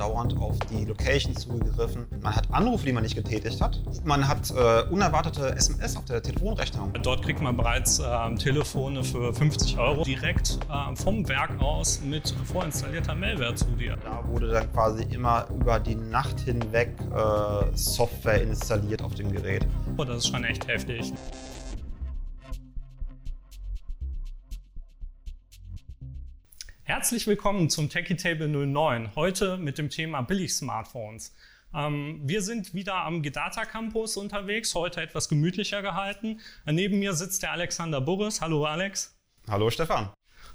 dauernd auf die Location zugegriffen. Man hat Anrufe, die man nicht getätigt hat. Man hat äh, unerwartete SMS auf der Telefonrechnung. Dort kriegt man bereits äh, Telefone für 50 Euro direkt äh, vom Werk aus mit vorinstallierter Malware zu dir. Da wurde dann quasi immer über die Nacht hinweg äh, Software installiert auf dem Gerät. Oh, das ist schon echt heftig. Herzlich willkommen zum Techie Table 09. Heute mit dem Thema Billig-Smartphones. Ähm, wir sind wieder am Gedata Campus unterwegs, heute etwas gemütlicher gehalten. Neben mir sitzt der Alexander Burris. Hallo Alex. Hallo Stefan.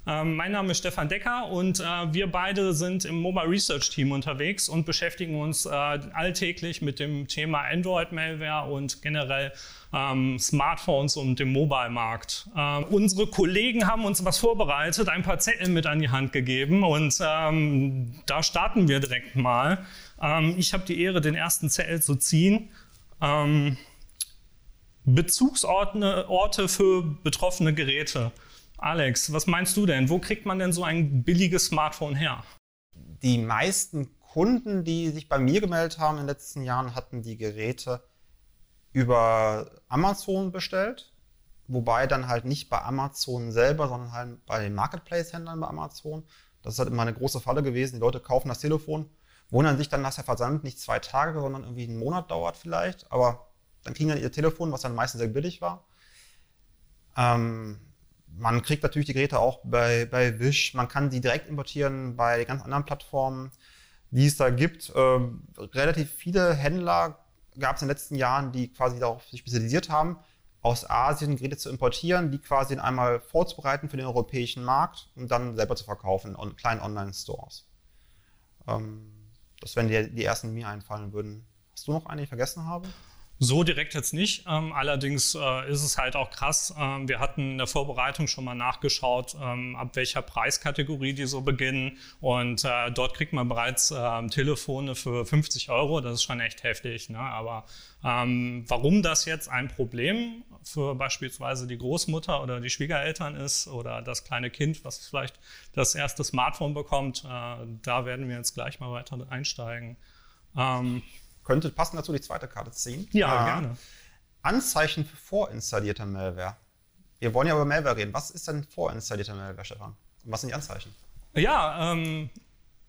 Ähm, mein Name ist Stefan Decker und äh, wir beide sind im Mobile Research Team unterwegs und beschäftigen uns äh, alltäglich mit dem Thema Android-Malware und generell ähm, Smartphones und dem Mobile-Markt. Ähm, unsere Kollegen haben uns was vorbereitet, ein paar Zettel mit an die Hand gegeben und ähm, da starten wir direkt mal. Ähm, ich habe die Ehre, den ersten Zettel zu ziehen. Ähm, Bezugsorte Orte für betroffene Geräte. Alex, was meinst du denn? Wo kriegt man denn so ein billiges Smartphone her? Die meisten Kunden, die sich bei mir gemeldet haben in den letzten Jahren, hatten die Geräte über Amazon bestellt. Wobei dann halt nicht bei Amazon selber, sondern halt bei den Marketplace-Händlern bei Amazon. Das ist halt immer eine große Falle gewesen. Die Leute kaufen das Telefon, wundern sich dann, dass der Versand nicht zwei Tage, sondern irgendwie einen Monat dauert vielleicht. Aber dann kriegen dann ihr Telefon, was dann meistens sehr billig war. Ähm, man kriegt natürlich die Geräte auch bei, bei Wish. Man kann die direkt importieren bei ganz anderen Plattformen, die es da gibt. Ähm, relativ viele Händler gab es in den letzten Jahren, die quasi darauf sich spezialisiert haben, aus Asien Geräte zu importieren, die quasi einmal vorzubereiten für den europäischen Markt und dann selber zu verkaufen in kleinen Online-Stores. Ähm, das wären die, die ersten, die mir einfallen würden. Hast du noch eine, die ich vergessen habe? So direkt jetzt nicht. Ähm, allerdings äh, ist es halt auch krass. Ähm, wir hatten in der Vorbereitung schon mal nachgeschaut, ähm, ab welcher Preiskategorie die so beginnen. Und äh, dort kriegt man bereits äh, Telefone für 50 Euro. Das ist schon echt heftig. Ne? Aber ähm, warum das jetzt ein Problem für beispielsweise die Großmutter oder die Schwiegereltern ist oder das kleine Kind, was vielleicht das erste Smartphone bekommt, äh, da werden wir jetzt gleich mal weiter einsteigen. Könnte passend dazu die zweite Karte ziehen. Ja, äh, gerne. Anzeichen für vorinstallierte Malware. Wir wollen ja über Malware reden. Was ist denn vorinstallierte Malware, Stefan? Und was sind die Anzeichen? Ja, ähm,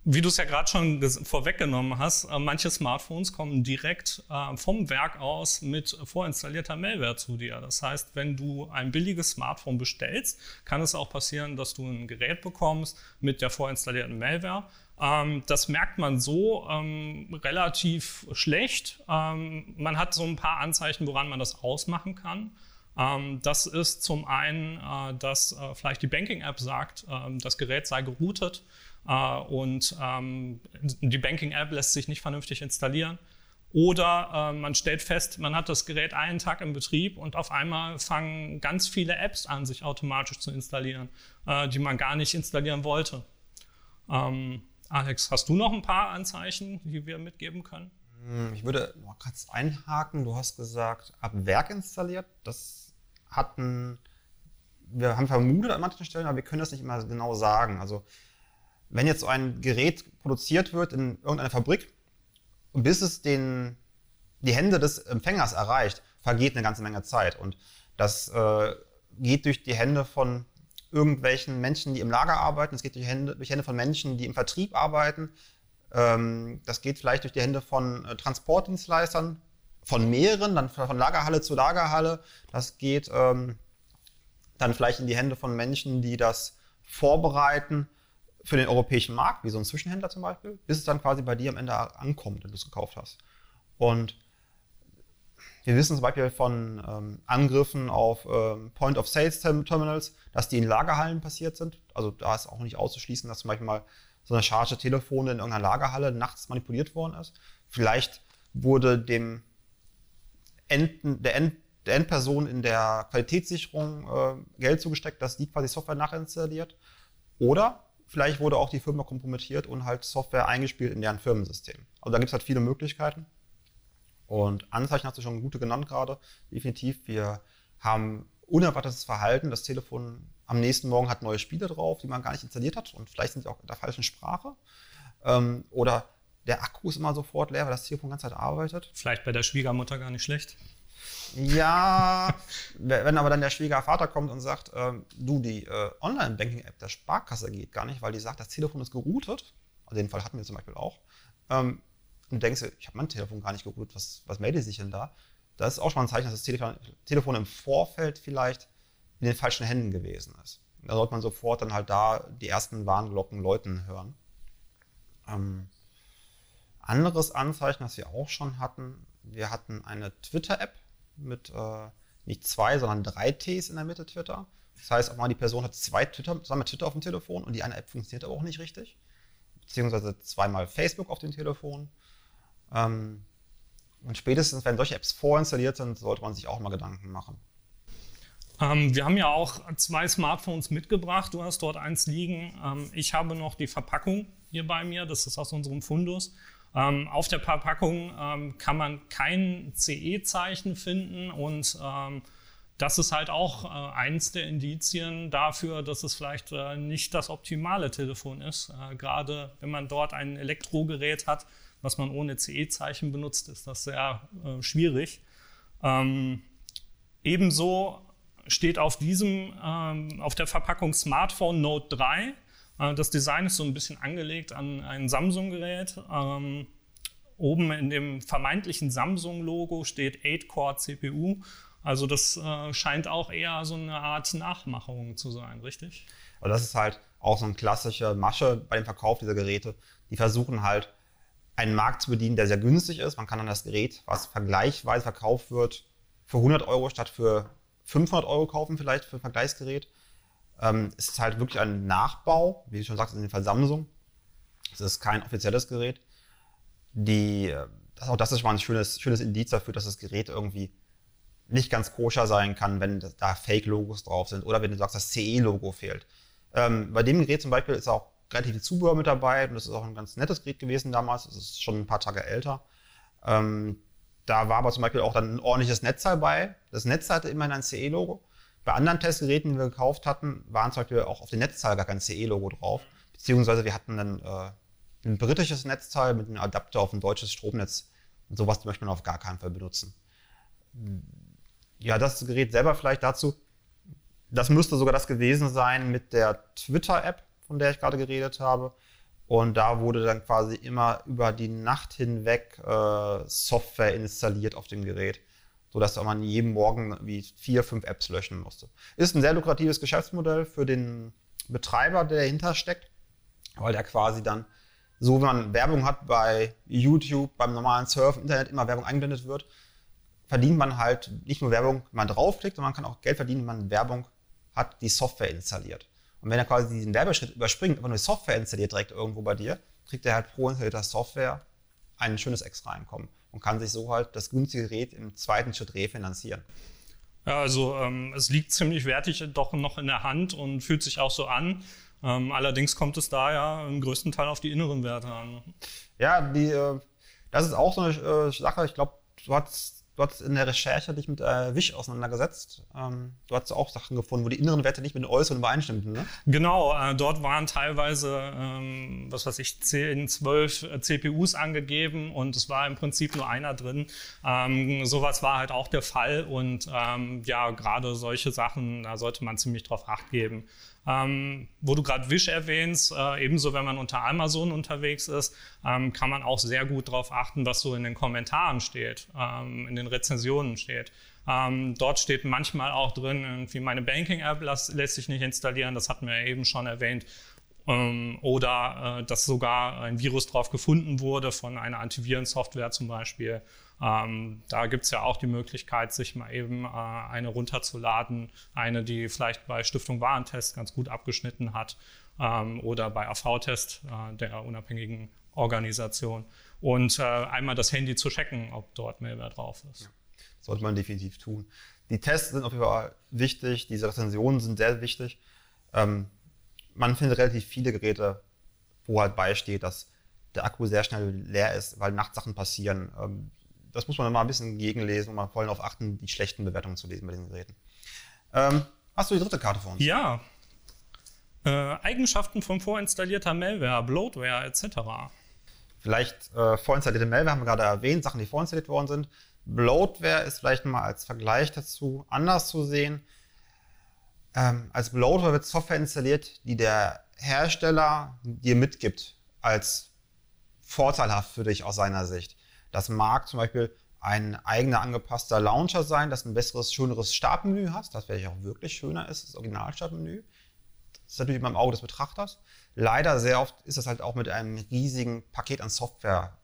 wie du es ja gerade schon vorweggenommen hast, äh, manche Smartphones kommen direkt äh, vom Werk aus mit vorinstallierter Malware zu dir. Das heißt, wenn du ein billiges Smartphone bestellst, kann es auch passieren, dass du ein Gerät bekommst mit der vorinstallierten Malware. Ähm, das merkt man so ähm, relativ schlecht. Ähm, man hat so ein paar Anzeichen, woran man das ausmachen kann. Ähm, das ist zum einen, äh, dass äh, vielleicht die Banking-App sagt, äh, das Gerät sei geroutet äh, und ähm, die Banking-App lässt sich nicht vernünftig installieren. Oder äh, man stellt fest, man hat das Gerät einen Tag im Betrieb und auf einmal fangen ganz viele Apps an, sich automatisch zu installieren, äh, die man gar nicht installieren wollte. Ähm, Alex, hast du noch ein paar Anzeichen, die wir mitgeben können? Hm, ich würde noch kurz einhaken. Du hast gesagt, ab Werk installiert. Das hatten, wir haben vermutet an manchen Stellen, aber wir können das nicht immer genau sagen. Also wenn jetzt so ein Gerät produziert wird in irgendeiner Fabrik, bis es den, die Hände des Empfängers erreicht, vergeht eine ganze Menge Zeit. Und das äh, geht durch die Hände von irgendwelchen Menschen, die im Lager arbeiten. Es geht durch Hände, durch Hände von Menschen, die im Vertrieb arbeiten. Ähm, das geht vielleicht durch die Hände von äh, Transportdienstleistern, von mehreren, dann von Lagerhalle zu Lagerhalle. Das geht ähm, dann vielleicht in die Hände von Menschen, die das vorbereiten für den europäischen Markt, wie so ein Zwischenhändler zum Beispiel, bis es dann quasi bei dir am Ende ankommt, wenn du es gekauft hast. Und wir wissen zum Beispiel von ähm, Angriffen auf ähm, Point-of-Sales-Terminals, dass die in Lagerhallen passiert sind. Also da ist auch nicht auszuschließen, dass zum Beispiel mal so eine Charge Telefone in irgendeiner Lagerhalle nachts manipuliert worden ist. Vielleicht wurde dem Enden, der, End, der Endperson in der Qualitätssicherung äh, Geld zugesteckt, dass die quasi Software nachinstalliert. Oder vielleicht wurde auch die Firma kompromittiert und halt Software eingespielt in deren Firmensystem. Also da gibt es halt viele Möglichkeiten. Und Anzeichen hast du schon gute genannt gerade. Definitiv. Wir haben unerwartetes Verhalten. Das Telefon am nächsten Morgen hat neue Spiele drauf, die man gar nicht installiert hat und vielleicht sind sie auch in der falschen Sprache. Ähm, oder der Akku ist immer sofort leer, weil das Telefon die ganze Zeit arbeitet. Vielleicht bei der Schwiegermutter gar nicht schlecht. Ja, wenn aber dann der Schwiegervater kommt und sagt, ähm, du, die äh, Online-Banking-App der Sparkasse geht gar nicht, weil die sagt, das Telefon ist geroutet. Also den Fall hatten wir zum Beispiel auch. Ähm, und denkst ich habe mein Telefon gar nicht geroutet, was, was meldet sich denn da? Das ist auch schon mal ein Zeichen, dass das Telefon, Telefon im Vorfeld vielleicht in den falschen Händen gewesen ist. Da sollte man sofort dann halt da die ersten Warnglocken läuten hören. Ähm, anderes Anzeichen, das wir auch schon hatten, wir hatten eine Twitter-App mit äh, nicht zwei, sondern drei Ts in der Mitte Twitter. Das heißt, auch mal die Person hat zwei Twitter, zweimal Twitter auf dem Telefon und die eine App funktioniert aber auch nicht richtig. Beziehungsweise zweimal Facebook auf dem Telefon. Ähm, und spätestens, wenn solche Apps vorinstalliert sind, sollte man sich auch mal Gedanken machen. Ähm, wir haben ja auch zwei Smartphones mitgebracht. Du hast dort eins liegen. Ähm, ich habe noch die Verpackung hier bei mir. Das ist aus unserem Fundus. Ähm, auf der Verpackung ähm, kann man kein CE-Zeichen finden und ähm, das ist halt auch äh, eins der Indizien dafür, dass es vielleicht äh, nicht das optimale Telefon ist. Äh, gerade wenn man dort ein Elektrogerät hat, was man ohne CE-Zeichen benutzt, ist das sehr äh, schwierig. Ähm, ebenso steht auf diesem, ähm, auf der Verpackung Smartphone Note 3. Äh, das Design ist so ein bisschen angelegt an ein Samsung-Gerät. Ähm, oben in dem vermeintlichen Samsung-Logo steht 8-Core-CPU. Also das äh, scheint auch eher so eine Art Nachmachung zu sein, richtig? Aber das ist halt auch so eine klassische Masche bei dem Verkauf dieser Geräte. Die versuchen halt einen Markt zu bedienen, der sehr günstig ist. Man kann dann das Gerät, was vergleichsweise verkauft wird, für 100 Euro statt für 500 Euro kaufen, vielleicht für ein Vergleichsgerät. Ähm, es ist halt wirklich ein Nachbau, wie du schon sagst, in dem Fall Samsung. Es ist kein offizielles Gerät. Die, äh, das, auch das ist schon mal ein schönes, schönes Indiz dafür, dass das Gerät irgendwie nicht ganz koscher sein kann, wenn da Fake-Logos drauf sind oder wenn du sagst, das CE-Logo fehlt. Ähm, bei dem Gerät zum Beispiel ist auch relativ viel Zubehör mit dabei und das ist auch ein ganz nettes Gerät gewesen damals. Es ist schon ein paar Tage älter. Ähm, da war aber zum Beispiel auch dann ein ordentliches Netzteil bei. Das Netzteil hatte immerhin ein CE-Logo. Bei anderen Testgeräten, die wir gekauft hatten, waren zum Beispiel auch auf dem Netzteil gar kein CE-Logo drauf. Beziehungsweise wir hatten dann äh, ein britisches Netzteil mit einem Adapter auf ein deutsches Stromnetz. Und sowas möchte man auf gar keinen Fall benutzen. Ja, das Gerät selber vielleicht dazu. Das müsste sogar das gewesen sein mit der Twitter-App, von der ich gerade geredet habe. Und da wurde dann quasi immer über die Nacht hinweg äh, Software installiert auf dem Gerät, sodass man jeden Morgen wie vier, fünf Apps löschen musste. Ist ein sehr lukratives Geschäftsmodell für den Betreiber, der dahinter steckt, weil der quasi dann, so wenn man Werbung hat bei YouTube, beim normalen Surfen, Internet immer Werbung eingeblendet wird, verdient man halt nicht nur Werbung, wenn man draufklickt, sondern man kann auch Geld verdienen, wenn man Werbung hat, die Software installiert. Und wenn er quasi diesen Werbeschritt überspringt, aber nur Software installiert direkt irgendwo bei dir, kriegt er halt pro installierter Software ein schönes extra Einkommen und kann sich so halt das günstige Gerät im zweiten Schritt refinanzieren. Ja, also ähm, es liegt ziemlich wertig doch noch in der Hand und fühlt sich auch so an. Ähm, allerdings kommt es da ja im größten Teil auf die inneren Werte an. Ja, die, äh, das ist auch so eine äh, Sache. Ich glaube, du hast Du hast in der Recherche dich mit äh, Wish auseinandergesetzt. Ähm, du hast auch Sachen gefunden, wo die inneren Werte nicht mit den äußeren übereinstimmten, ne? Genau, äh, dort waren teilweise, ähm, was weiß ich, 10, 12 äh, CPUs angegeben und es war im Prinzip nur einer drin. Ähm, sowas war halt auch der Fall und ähm, ja, gerade solche Sachen, da sollte man ziemlich drauf acht geben. Ähm, wo du gerade Wish erwähnst, äh, ebenso wenn man unter Amazon unterwegs ist, ähm, kann man auch sehr gut darauf achten, was so in den Kommentaren steht, ähm, in den Rezensionen steht. Ähm, dort steht manchmal auch drin, irgendwie meine Banking-App lässt, lässt sich nicht installieren, das hatten wir eben schon erwähnt. Ähm, oder äh, dass sogar ein Virus drauf gefunden wurde von einer Antivirensoftware zum Beispiel. Ähm, da gibt es ja auch die Möglichkeit, sich mal eben äh, eine runterzuladen, eine, die vielleicht bei Stiftung Warentest ganz gut abgeschnitten hat ähm, oder bei AV-Test, äh, der unabhängigen Organisation. Und äh, einmal das Handy zu checken, ob dort Malware drauf ist. Ja, sollte man definitiv tun. Die Tests sind auf jeden Fall wichtig, diese Rezensionen sind sehr wichtig. Ähm, man findet relativ viele Geräte, wo halt beisteht, dass der Akku sehr schnell leer ist, weil nachts Sachen passieren. Ähm, das muss man mal ein bisschen gegenlesen und mal voll darauf achten, die schlechten Bewertungen zu lesen bei diesen Geräten. Ähm, hast du die dritte Karte vor uns? Ja. Äh, Eigenschaften von vorinstallierter Malware, Bloatware etc. Vielleicht äh, vorinstallierte Malware haben wir gerade erwähnt, Sachen, die vorinstalliert worden sind. Bloatware ist vielleicht mal als Vergleich dazu anders zu sehen. Ähm, als Bloatware wird Software installiert, die der Hersteller dir mitgibt als vorteilhaft für dich aus seiner Sicht. Das mag zum Beispiel ein eigener angepasster Launcher sein, das ein besseres, schöneres Startmenü hast, das vielleicht auch wirklich schöner ist, das Originalstartmenü. Das ist natürlich immer im Auge des Betrachters. Leider sehr oft ist das halt auch mit einem riesigen Paket an Software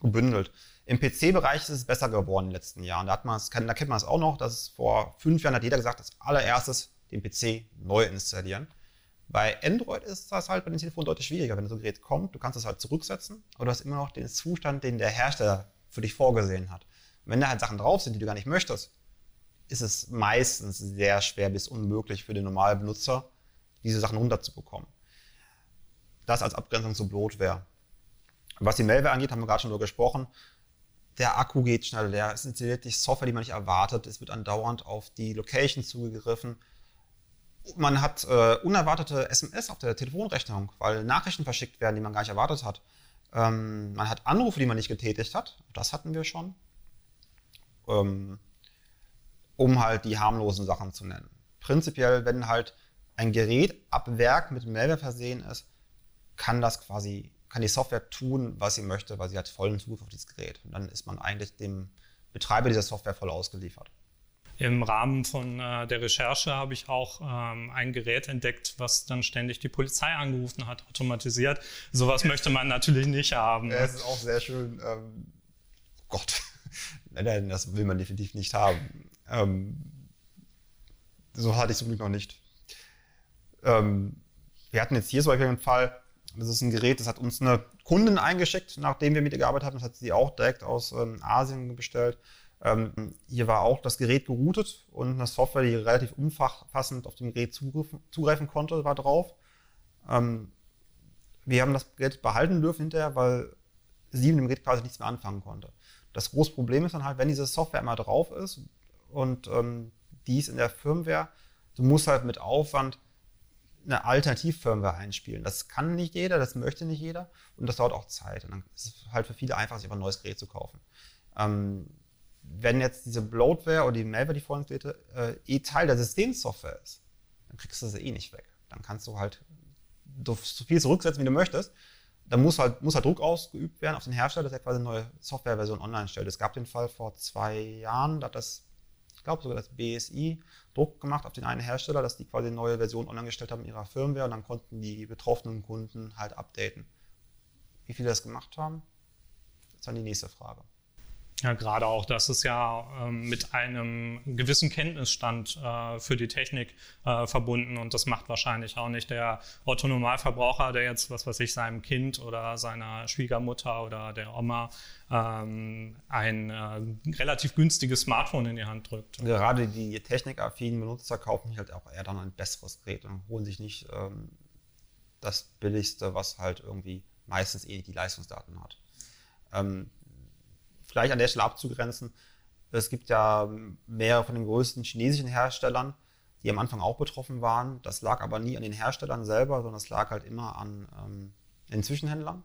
gebündelt. Im PC-Bereich ist es besser geworden in den letzten Jahren. Da, hat man da kennt man es auch noch, dass es vor fünf Jahren hat jeder gesagt, als allererstes den PC neu installieren. Bei Android ist das halt bei den Telefonen deutlich schwieriger. Wenn so ein Gerät kommt, du kannst es halt zurücksetzen, aber du hast immer noch den Zustand, den der Hersteller für dich vorgesehen hat. Und wenn da halt Sachen drauf sind, die du gar nicht möchtest, ist es meistens sehr schwer bis unmöglich für den normalen Benutzer, diese Sachen runterzubekommen. Das als Abgrenzung zu Bloatware. Was die Malware angeht, haben wir gerade schon darüber gesprochen. Der Akku geht schneller leer, es installiert die Software, die man nicht erwartet, es wird andauernd auf die Location zugegriffen man hat äh, unerwartete SMS auf der Telefonrechnung, weil Nachrichten verschickt werden, die man gar nicht erwartet hat. Ähm, man hat Anrufe, die man nicht getätigt hat. Das hatten wir schon. Ähm, um halt die harmlosen Sachen zu nennen. Prinzipiell, wenn halt ein Gerät ab Werk mit Malware versehen ist, kann das quasi, kann die Software tun, was sie möchte, weil sie hat vollen Zugriff auf dieses Gerät. Und dann ist man eigentlich dem Betreiber dieser Software voll ausgeliefert. Im Rahmen von äh, der Recherche habe ich auch ähm, ein Gerät entdeckt, was dann ständig die Polizei angerufen hat, automatisiert. Sowas möchte man natürlich nicht haben. Ja, es ist auch sehr schön. Ähm, Gott, nein, das will man definitiv nicht haben. Ähm, so hatte ich es zum Glück noch nicht. Ähm, wir hatten jetzt hier zum Beispiel einen Fall, das ist ein Gerät, das hat uns eine Kundin eingeschickt, nachdem wir mit ihr gearbeitet haben. Das hat sie auch direkt aus ähm, Asien bestellt. Ähm, hier war auch das Gerät geroutet und eine Software, die relativ umfassend auf dem Gerät zugreifen, konnte, war drauf. Ähm, wir haben das Gerät behalten dürfen hinterher, weil sie mit dem Gerät quasi nichts mehr anfangen konnte. Das große Problem ist dann halt, wenn diese Software immer drauf ist und ähm, die ist in der Firmware, du musst halt mit Aufwand eine Alternativ-Firmware einspielen. Das kann nicht jeder, das möchte nicht jeder und das dauert auch Zeit. Und dann ist es halt für viele einfach, sich einfach ein neues Gerät zu kaufen. Ähm, wenn jetzt diese Bloatware oder die Malware, die vorhin installierte, äh, eh Teil der Systemsoftware ist, dann kriegst du sie eh nicht weg. Dann kannst du halt so viel zurücksetzen, wie du möchtest. Dann muss halt, muss halt Druck ausgeübt werden auf den Hersteller, dass er quasi eine neue Softwareversion online stellt. Es gab den Fall vor zwei Jahren, da hat das, ich glaube sogar das BSI, Druck gemacht auf den einen Hersteller, dass die quasi eine neue Version online gestellt haben in ihrer Firmware und dann konnten die betroffenen Kunden halt updaten. Wie viele das gemacht haben, ist dann die nächste Frage. Ja, gerade auch, das ist ja ähm, mit einem gewissen Kenntnisstand äh, für die Technik äh, verbunden und das macht wahrscheinlich auch nicht der Autonomalverbraucher, der jetzt, was weiß ich, seinem Kind oder seiner Schwiegermutter oder der Oma ähm, ein äh, relativ günstiges Smartphone in die Hand drückt. Gerade die technikaffinen Benutzer kaufen halt auch eher dann ein besseres Gerät und holen sich nicht ähm, das billigste, was halt irgendwie meistens eh die Leistungsdaten hat. Vielleicht an der Stelle abzugrenzen. Es gibt ja mehrere von den größten chinesischen Herstellern, die am Anfang auch betroffen waren. Das lag aber nie an den Herstellern selber, sondern es lag halt immer an ähm, den Zwischenhändlern.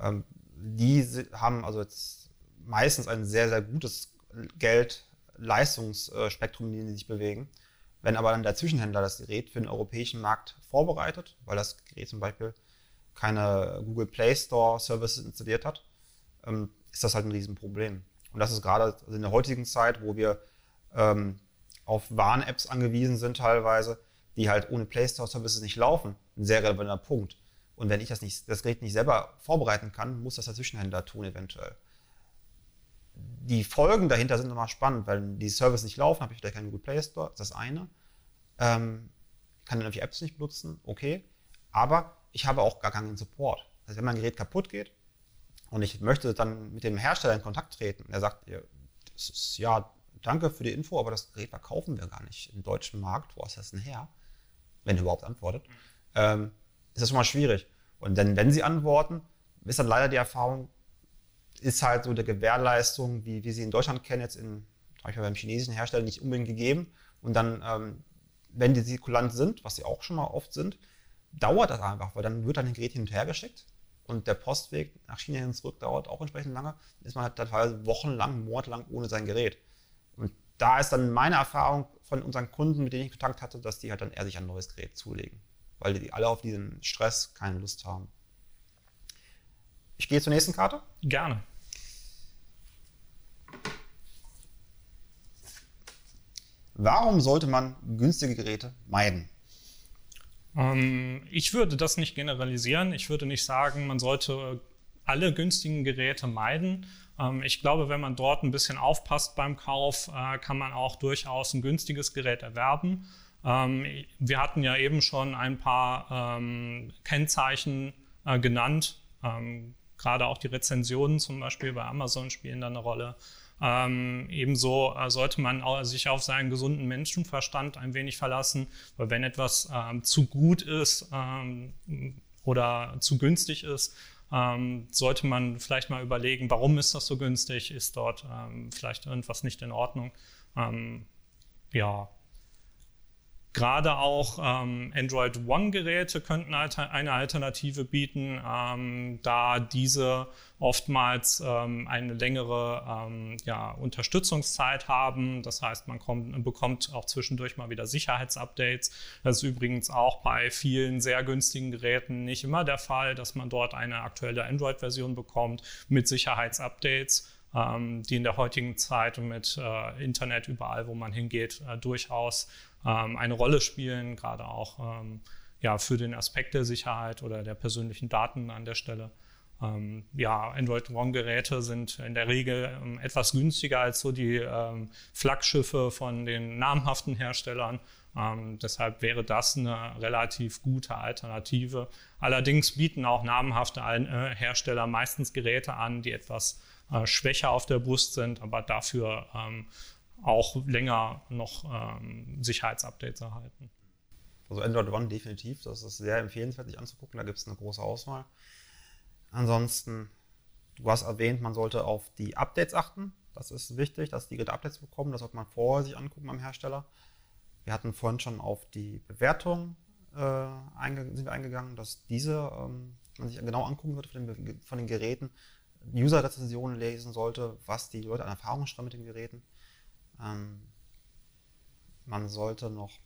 Ähm, die haben also jetzt meistens ein sehr, sehr gutes Geld-Leistungsspektrum, in dem sie sich bewegen. Wenn aber dann der Zwischenhändler das Gerät für den europäischen Markt vorbereitet, weil das Gerät zum Beispiel keine Google Play Store Services installiert hat, ähm, ist das halt ein Riesenproblem. Und das ist gerade in der heutigen Zeit, wo wir ähm, auf Warn-Apps angewiesen sind teilweise, die halt ohne Play Store Services nicht laufen, ein sehr relevanter Punkt. Und wenn ich das, nicht, das Gerät nicht selber vorbereiten kann, muss das der Zwischenhändler tun eventuell. Die Folgen dahinter sind nochmal spannend, weil die Services nicht laufen, habe ich vielleicht keinen Google Play Store, das ist das eine. Ähm, kann dann irgendwie Apps nicht benutzen, okay. Aber ich habe auch gar keinen Support. Also wenn mein Gerät kaputt geht, und ich möchte dann mit dem Hersteller in Kontakt treten. Er sagt, ist, ja, danke für die Info, aber das Gerät verkaufen wir gar nicht im deutschen Markt. Wo ist das denn her? Wenn er überhaupt antwortet. Ähm, ist das schon mal schwierig. Und dann, wenn sie antworten, ist dann leider die Erfahrung, ist halt so der Gewährleistung, wie wir sie in Deutschland kennen, jetzt in, Beispiel beim chinesischen Hersteller nicht unbedingt gegeben. Und dann, ähm, wenn die kulant sind, was sie auch schon mal oft sind, dauert das einfach, weil dann wird dann ein Gerät hin und her geschickt und der Postweg nach China hin zurück dauert auch entsprechend lange, ist man halt teilweise wochenlang, monatelang ohne sein Gerät. Und da ist dann meine Erfahrung von unseren Kunden, mit denen ich Kontakt hatte, dass die halt dann eher sich ein neues Gerät zulegen, weil die alle auf diesen Stress keine Lust haben. Ich gehe zur nächsten Karte. Gerne. Warum sollte man günstige Geräte meiden? Ähm, ich würde das nicht generalisieren. Ich würde nicht sagen, man sollte alle günstigen Geräte meiden. Ähm, ich glaube, wenn man dort ein bisschen aufpasst beim Kauf, äh, kann man auch durchaus ein günstiges Gerät erwerben. Ähm, wir hatten ja eben schon ein paar Kennzeichen äh, genannt. Gerade auch die Rezensionen zum Beispiel bei Amazon spielen da eine Rolle. Ähm, ebenso äh, sollte man sich auf seinen gesunden Menschenverstand ein wenig verlassen, weil wenn etwas ähm, zu gut ist ähm, oder zu günstig ist, ähm, sollte man vielleicht mal überlegen, warum ist das so günstig? Ist dort ähm, vielleicht irgendwas nicht in Ordnung? Ja, Gerade auch ähm, Android One-Geräte könnten eine Alternative bieten, ähm, da diese oftmals ähm, eine längere ähm, ja, Unterstützungszeit haben. Das heißt, man kommt, bekommt auch zwischendurch mal wieder Sicherheitsupdates. Das ist übrigens auch bei vielen sehr günstigen Geräten nicht immer der Fall, dass man dort eine aktuelle Android-Version bekommt mit Sicherheitsupdates ähm, die in der heutigen Zeit und mit äh, Internet überall, wo man hingeht, äh, durchaus eine Rolle spielen, gerade auch ähm, ja, für den Aspekt der Sicherheit oder der persönlichen Daten an der Stelle. Ähm, ja, Android One-Geräte sind in der Regel ähm, etwas günstiger als so die ähm, Flaggschiffe von den namhaften Herstellern. Ähm, deshalb wäre das eine relativ gute Alternative. Allerdings bieten auch namhafte äh, Hersteller meistens Geräte an, die etwas äh, schwächer auf der Brust sind, aber dafür ähm, auch länger noch ähm, Sicherheitsupdates erhalten. Also Android One definitiv, das ist sehr empfehlenswert, sich anzugucken, da gibt es eine große Auswahl. Ansonsten, du hast erwähnt, man sollte auf die Updates achten. Das ist wichtig, dass die Updates bekommen, das sollte man vorher sich angucken beim Hersteller. Wir hatten vorhin schon auf die Bewertung äh, sind wir eingegangen, dass diese ähm, man sich genau angucken sollte von den, von den Geräten, User-Rezensionen lesen sollte, was die Leute an Erfahrung schreiben mit den Geräten. Ähm, man sollte noch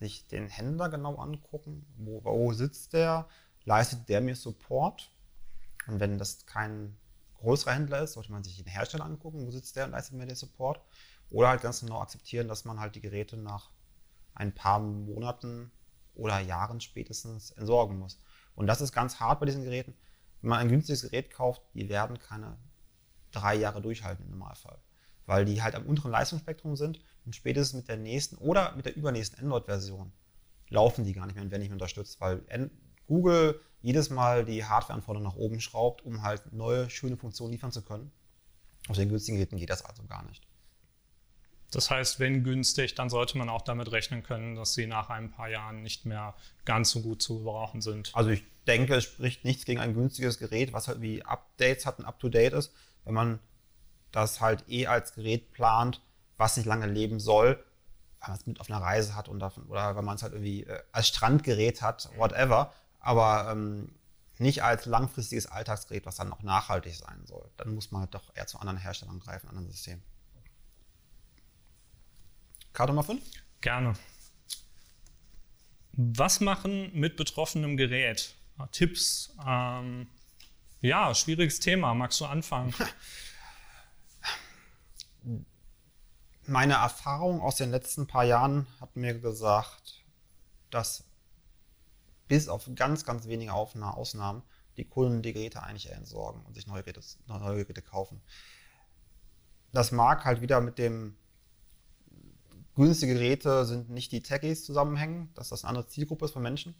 sich den Händler genau angucken. Wo, wo sitzt der? Leistet der mir Support? Und wenn das kein größerer Händler ist, sollte man sich den Hersteller angucken, wo sitzt der und leistet mir den Support. Oder halt ganz genau akzeptieren, dass man halt die Geräte nach ein paar Monaten oder Jahren spätestens entsorgen muss. Und das ist ganz hart bei diesen Geräten. Wenn man ein günstiges Gerät kauft, die werden keine drei Jahre durchhalten im Normalfall weil die halt am unteren Leistungsspektrum sind und spätestens mit der nächsten oder mit der übernächsten Android-Version laufen die gar nicht mehr und werden nicht mehr unterstützt, weil Google jedes Mal die Hardwareanforderungen nach oben schraubt, um halt neue, schöne Funktionen liefern zu können. Auf den günstigen Geräten geht das also gar nicht. Das heißt, wenn günstig, dann sollte man auch damit rechnen können, dass sie nach ein paar Jahren nicht mehr ganz so gut zu gebrauchen sind. Also ich denke, es spricht nichts gegen ein günstiges Gerät, was halt wie Updates hat und up-to-date ist. Wenn man das halt eh als Gerät plant, was nicht lange leben soll, weil man es mit auf einer Reise hat und davon, oder weil man es halt irgendwie äh, als Strandgerät hat, whatever, aber ähm, nicht als langfristiges Alltagsgerät, was dann auch nachhaltig sein soll. Dann muss man halt doch eher zu anderen Herstellern greifen, anderen Systemen. Karte Nummer 5? Gerne. Was machen mit betroffenem Gerät? Tipps? Ähm, ja, schwieriges Thema. Magst du anfangen? meine Erfahrung aus den letzten paar Jahren hat mir gesagt, dass bis auf ganz, ganz wenige Ausnahmen die Kunden die Geräte eigentlich entsorgen und sich neue Geräte, neue Geräte kaufen. Das mag halt wieder mit dem günstige Geräte sind nicht die Techies zusammenhängen, dass das eine andere Zielgruppe ist von Menschen.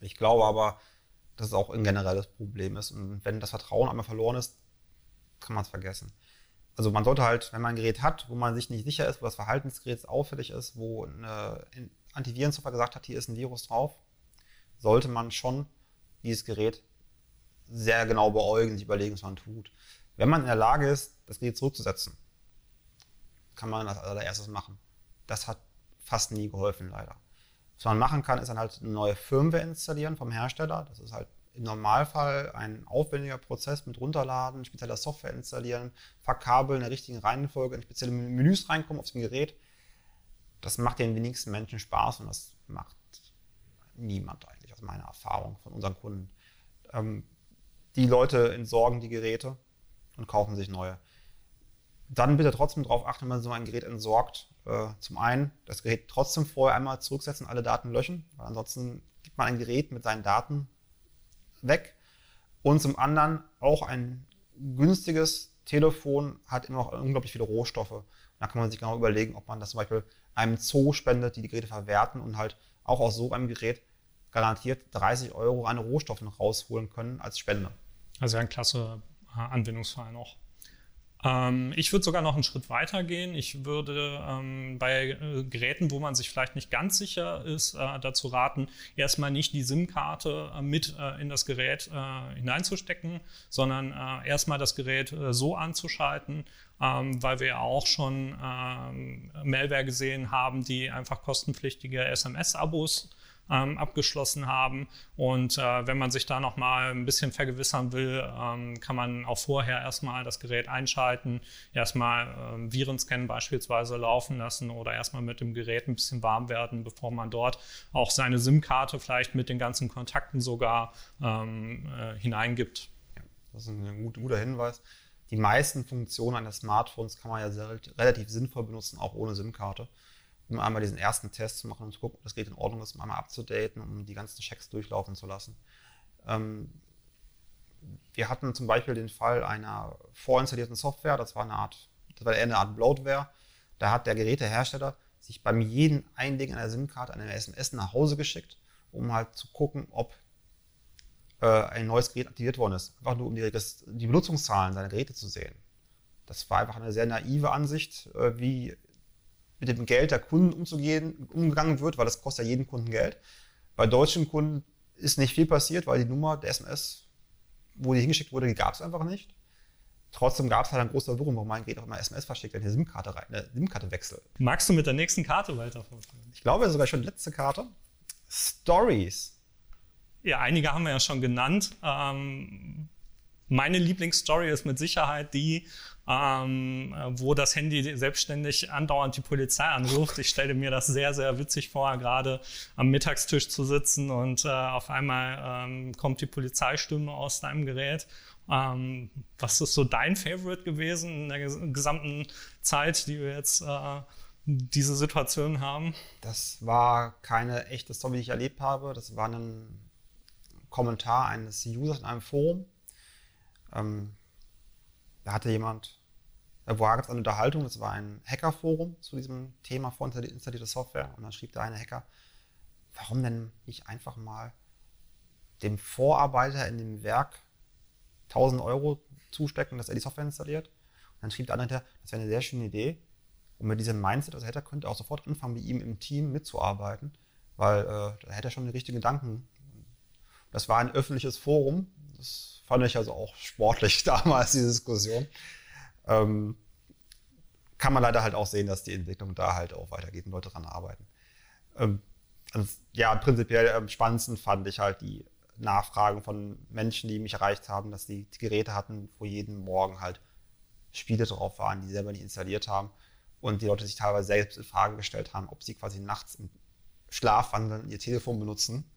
Ich glaube aber, dass es auch ein generelles Problem ist. Und wenn das Vertrauen einmal verloren ist, kann man es vergessen also man sollte halt, wenn man ein Gerät hat, wo man sich nicht sicher ist, wo das Verhalten des Geräts auffällig ist, wo eine Antivirensoftware gesagt hat, hier ist ein Virus drauf, sollte man schon dieses Gerät sehr genau beäugen, sich überlegen, was man tut. Wenn man in der Lage ist, das Gerät zurückzusetzen, kann man das allererstes machen. Das hat fast nie geholfen, leider. Was man machen kann, ist dann halt eine neue Firmware installieren vom Hersteller. Das ist halt im Normalfall ein aufwendiger Prozess mit runterladen, spezieller Software installieren, verkabeln, in der richtigen Reihenfolge in spezielle Menüs reinkommen auf dem Gerät. Das macht den wenigsten Menschen Spaß und das macht niemand eigentlich, aus meiner Erfahrung von unseren Kunden. Ähm, die Leute entsorgen die Geräte und kaufen sich neue. Dann bitte trotzdem darauf achten, wenn man so ein Gerät entsorgt. Äh, zum einen das Gerät trotzdem vorher einmal zurücksetzen, alle Daten löschen, weil ansonsten gibt man ein Gerät mit seinen Daten weg. Und zum anderen auch ein günstiges Telefon hat immer noch unglaublich viele Rohstoffe. Da kann man sich genau überlegen, ob man das zum Beispiel einem Zoo spendet, die die Geräte verwerten und halt auch aus so einem Gerät garantiert 30 Euro an Rohstoffen rausholen können als Spende. Also ein klasse äh, Anwendungsfall noch. Ähm, ich würde sogar noch einen Schritt weiter gehen. Ich würde ähm, bei äh, Geräten, wo man sich vielleicht nicht ganz sicher ist, äh, dazu raten, erstmal nicht die SIM-Karte äh, mit äh, in das Gerät äh, hineinzustecken, sondern äh, erstmal das Gerät so anzuschalten, ähm, weil wir ja auch schon ähm, Malware gesehen haben, die einfach kostenpflichtige SMS-Abos ähm, abgeschlossen haben. Und äh, wenn man sich da nochmal ein bisschen vergewissern will, ähm, kann man auch vorher erstmal das Gerät einschalten, erstmal ähm, Virenscan beispielsweise laufen lassen oder erstmal mit dem Gerät ein bisschen warm werden, bevor man dort auch seine SIM-Karte vielleicht mit den ganzen Kontakten sogar ähm, äh, hineingibt. Ja, das ist ein guter Hinweis. Die meisten Funktionen eines Smartphones kann man ja sehr, relativ sinnvoll benutzen, auch ohne SIM-Karte um einmal diesen ersten Test zu machen und zu gucken, ob das Gerät in Ordnung ist, um einmal abzudaten, um die ganzen Checks durchlaufen zu lassen. Ähm, wir hatten zum Beispiel den Fall einer vorinstallierten Software, das war eine Art, das war eine Art Bloatware. Da hat der Gerätehersteller sich beim jeden Einlegen einer SIM-Karte eine SMS nach Hause geschickt, um halt zu gucken, ob äh, ein neues Gerät aktiviert worden ist. Einfach nur um die, die Benutzungszahlen seiner Geräte zu sehen. Das war einfach eine sehr naive Ansicht, äh, wie mit dem Geld der Kunden umzugehen, umgegangen wird, weil das kostet ja jeden Kunden Geld. Bei deutschen Kunden ist nicht viel passiert, weil die Nummer der SMS, wo die hingeschickt wurde, die gab es einfach nicht. Trotzdem gab es halt ein großer Wirrung, warum mein Gerät auch immer SMS verschickt, wenn eine SIM-Karte rein, eine SIM-Karte wechsle. Magst du mit der nächsten Karte weiter vorstellen? Ich glaube sogar schon die letzte Karte. Stories. Ja, einige haben wir ja schon genannt. Ähm, meine Lieblingsstory ist mit Sicherheit die, ähm, wo das Handy selbstständig andauernd die Polizei anruft. Ich stelle mir das sehr, sehr witzig vor, gerade am Mittagstisch zu sitzen und äh, auf einmal ähm, kommt die Polizeistimme aus deinem Gerät. Ähm, was ist so dein Favorite gewesen in der gesamten Zeit, die wir jetzt äh, diese Situation haben? Das war keine echte Story, die ich erlebt habe. Das war ein Kommentar eines Users in einem Forum. Ähm, da hatte jemand, da war ganz eine Unterhaltung, das war ein Hackerforum zu diesem Thema vorinstallierte Software. Und dann schrieb da eine Hacker, warum denn nicht einfach mal dem Vorarbeiter in dem Werk 1000 Euro zustecken, dass er die Software installiert? Und dann schrieb der andere, das wäre eine sehr schöne Idee. Und mit diesem Mindset, also hätte er könnte auch sofort anfangen, mit ihm im Team mitzuarbeiten, weil äh, da hätte er schon die richtigen Gedanken. Das war ein öffentliches Forum. Das fand ich also auch sportlich damals, die Diskussion. Ähm, kann man leider halt auch sehen, dass die Entwicklung da halt auch weitergeht und Leute daran arbeiten. Ähm, also, ja, prinzipiell am spannendsten fand ich halt die Nachfragen von Menschen, die mich erreicht haben, dass die, Geräte hatten, wo jeden Morgen halt Spiele drauf waren, die sie selber nicht installiert haben und die Leute sich teilweise selbst in Frage gestellt haben, ob sie quasi nachts im Schlafwandeln ihr Telefon benutzen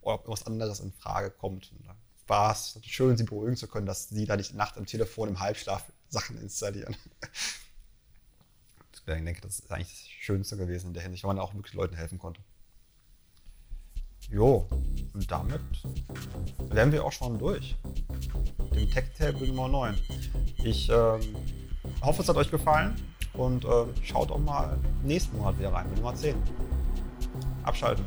oder ob irgendwas anderes in Frage kommt. Und war es schön, sie beruhigen zu können, dass sie da nicht nachts am Telefon im Halbschlaf Sachen installieren. Ich denke, das ist eigentlich das Schönste gewesen in der Hinsicht, weil man auch wirklich Leuten helfen konnte. Jo, und damit wären wir auch schon durch. Dem Tech Table Nummer 9. Ich ähm, hoffe, es hat euch gefallen und äh, schaut auch mal nächsten Monat wieder rein, mit Nummer 10. Abschalten.